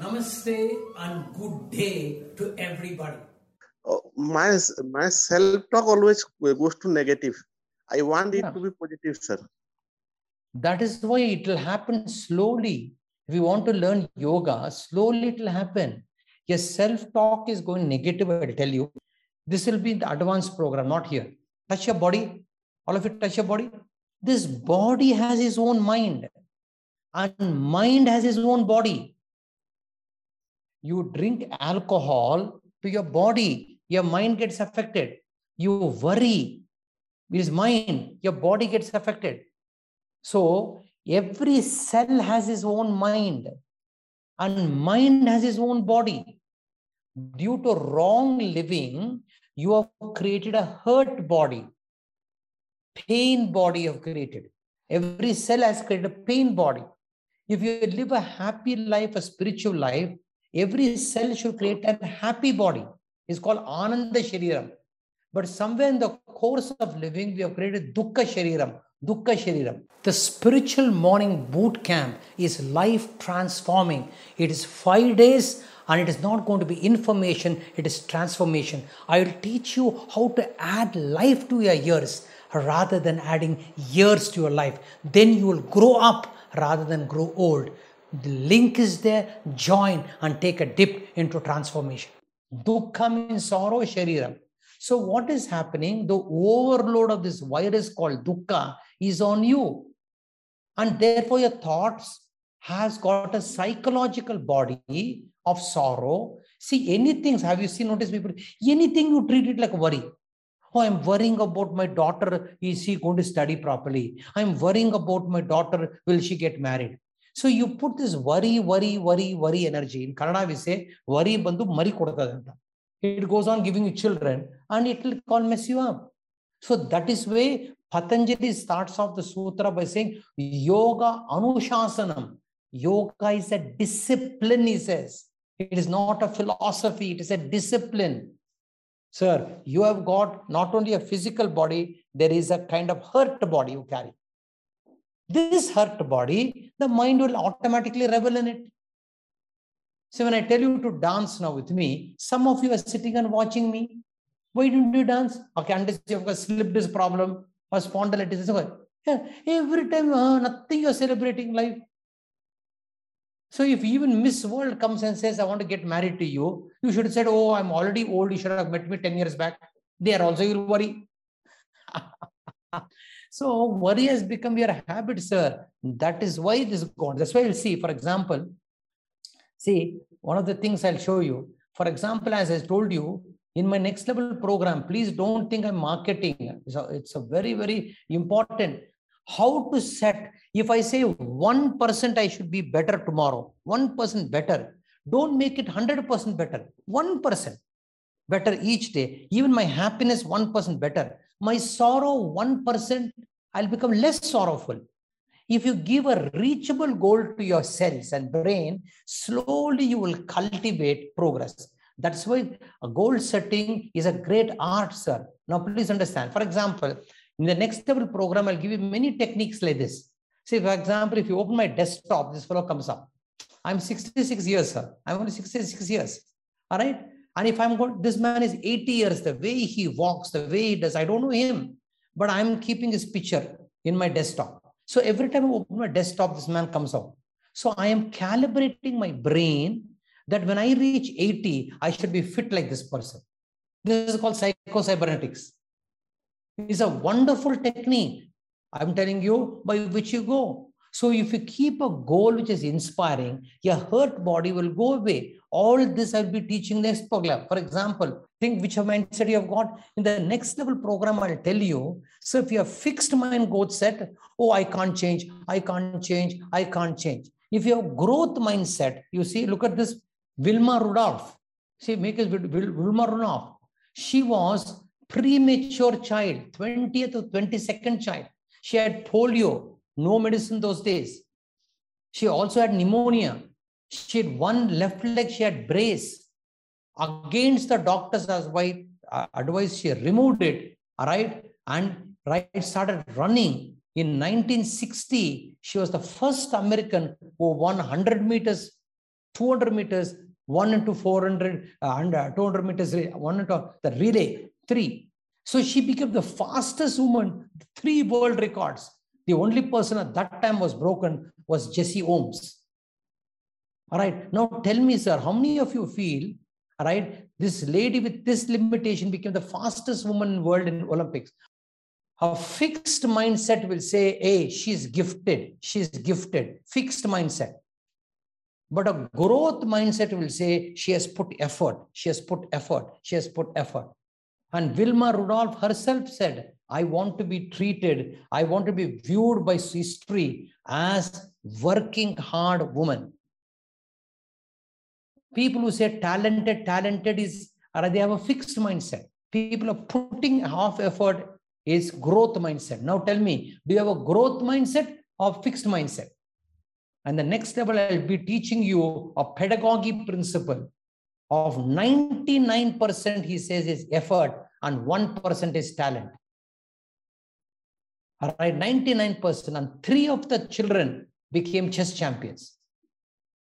Namaste and good day to everybody. Oh, my my self talk always goes to negative. I want it to be positive, sir. That is why it will happen slowly. If you want to learn yoga, slowly it will happen. Your self talk is going negative, I'll tell you. This will be the advanced program, not here. Touch your body. All of it touch your body. This body has its own mind, and mind has its own body. You drink alcohol to your body, your mind gets affected. You worry, is mind, your body gets affected. So every cell has its own mind, and mind has its own body. Due to wrong living, you have created a hurt body, pain body you have created. Every cell has created a pain body. If you live a happy life, a spiritual life, every cell should create a happy body. It's called Ananda Shariram. But somewhere in the course of living, we have created Dukkha Shariram. Dukkha Shariram. The spiritual morning boot camp is life transforming. It is five days and it is not going to be information, it is transformation. I will teach you how to add life to your years rather than adding years to your life. Then you will grow up rather than grow old. The link is there. Join and take a dip into transformation. Dukkha means sorrow, shariram. So, what is happening? The overload of this virus called dukkha is on you. And therefore, your thoughts has got a psychological body of sorrow. See, anything, have you seen, notice people, anything you treat it like worry. Oh, I'm worrying about my daughter. Is she going to study properly? I'm worrying about my daughter. Will she get married? So you put this worry, worry, worry, worry energy. In Kannada, we say worry bandu mari kodadanta. It goes on giving you children and it will call mess you up. So that is why Patanjali starts off the sutra by saying yoga anushasanam. Yoga is a discipline, he says. It is not a philosophy, it is a discipline. Sir, you have got not only a physical body, there is a kind of hurt body you carry. This hurt body, the mind will automatically revel in it. So when I tell you to dance now with me, some of you are sitting and watching me. Why didn't you dance? Okay, unless you have got slip disc problem or spondylitis. Yeah, every time, uh, nothing you're celebrating life. So if even Miss World comes and says, I want to get married to you, you should have said, Oh, I'm already old. You should have met me 10 years back. There also you'll worry. So worry has become your habit, sir. That is why this is gone. That's why you'll see, for example, see, one of the things I'll show you. For example, as I told you, in my next level program, please don't think I'm marketing. So it's a very, very important. How to set, if I say 1% I should be better tomorrow, 1% better, don't make it 100% better, 1% better each day. Even my happiness, 1% better. My sorrow, 1%, I'll become less sorrowful. If you give a reachable goal to your cells and brain, slowly you will cultivate progress. That's why a goal setting is a great art, sir. Now, please understand. For example, in the next level program, I'll give you many techniques like this. See, for example, if you open my desktop, this fellow comes up. I'm 66 years, sir. I'm only 66 years. All right. And if I'm going, this man is 80 years, the way he walks, the way he does, I don't know him, but I'm keeping his picture in my desktop. So every time I open my desktop, this man comes out. So I am calibrating my brain that when I reach 80, I should be fit like this person. This is called psychocybernetics. It's a wonderful technique. I'm telling you by which you go. So if you keep a goal which is inspiring, your hurt body will go away. All this I'll be teaching next program. For example, think which mindset you have got. In the next level program, I'll tell you. So if you have fixed mind set, oh, I can't change, I can't change, I can't change. If you have growth mindset, you see, look at this Wilma Rudolph. See, make it Wilma Rudolph. She was premature child, 20th or 22nd child. She had polio, no medicine those days. She also had pneumonia. She had one left leg, she had brace. Against the doctor's advice, she removed it, all right, and right started running. In 1960, she was the first American who won 100 meters 200 meters, 1 into 400, uh, and uh, 200 meters, 1 into the relay, 3. So she became the fastest woman, three world records. The only person at that time was broken was Jesse Owens. All right. Now tell me, sir, how many of you feel, all right, this lady with this limitation became the fastest woman in the world in Olympics? A fixed mindset will say, hey, she's gifted, she's gifted, fixed mindset. But a growth mindset will say, she has put effort, she has put effort, she has put effort. And Wilma Rudolph herself said, I want to be treated, I want to be viewed by history as working hard woman. People who say talented, talented is, or they have a fixed mindset. People are putting half effort is growth mindset. Now tell me, do you have a growth mindset or fixed mindset? And the next level, I'll be teaching you a pedagogy principle of 99%, he says, is effort and 1% is talent. All right, 99%. And three of the children became chess champions.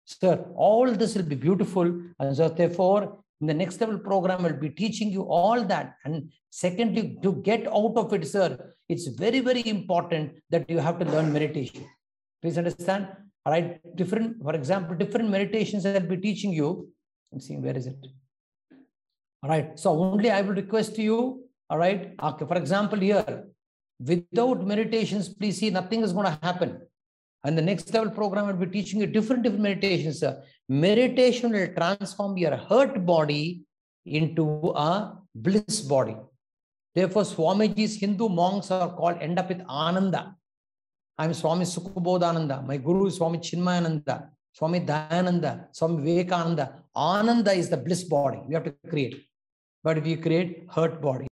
Sir, all this will be beautiful. And so therefore, in the next level program, I'll be teaching you all that. And secondly, to get out of it, sir, it's very, very important that you have to learn meditation. Please understand? All right, different, for example, different meditations I'll be teaching you. I'm seeing where is it? All right, so only I will request you, all right, okay, for example, here, without meditations, please see, nothing is going to happen. And the next level program will be teaching you different, different meditations. Meditation will transform your hurt body into a bliss body. Therefore, Swamiji's Hindu monks are called, end up with Ananda. I'm Swami Sukhabodhananda. My guru is Swami Chinmayananda, Swami Dayananda, Swami Vivekananda. Ananda is the bliss body we have to create. But if you create hurt body,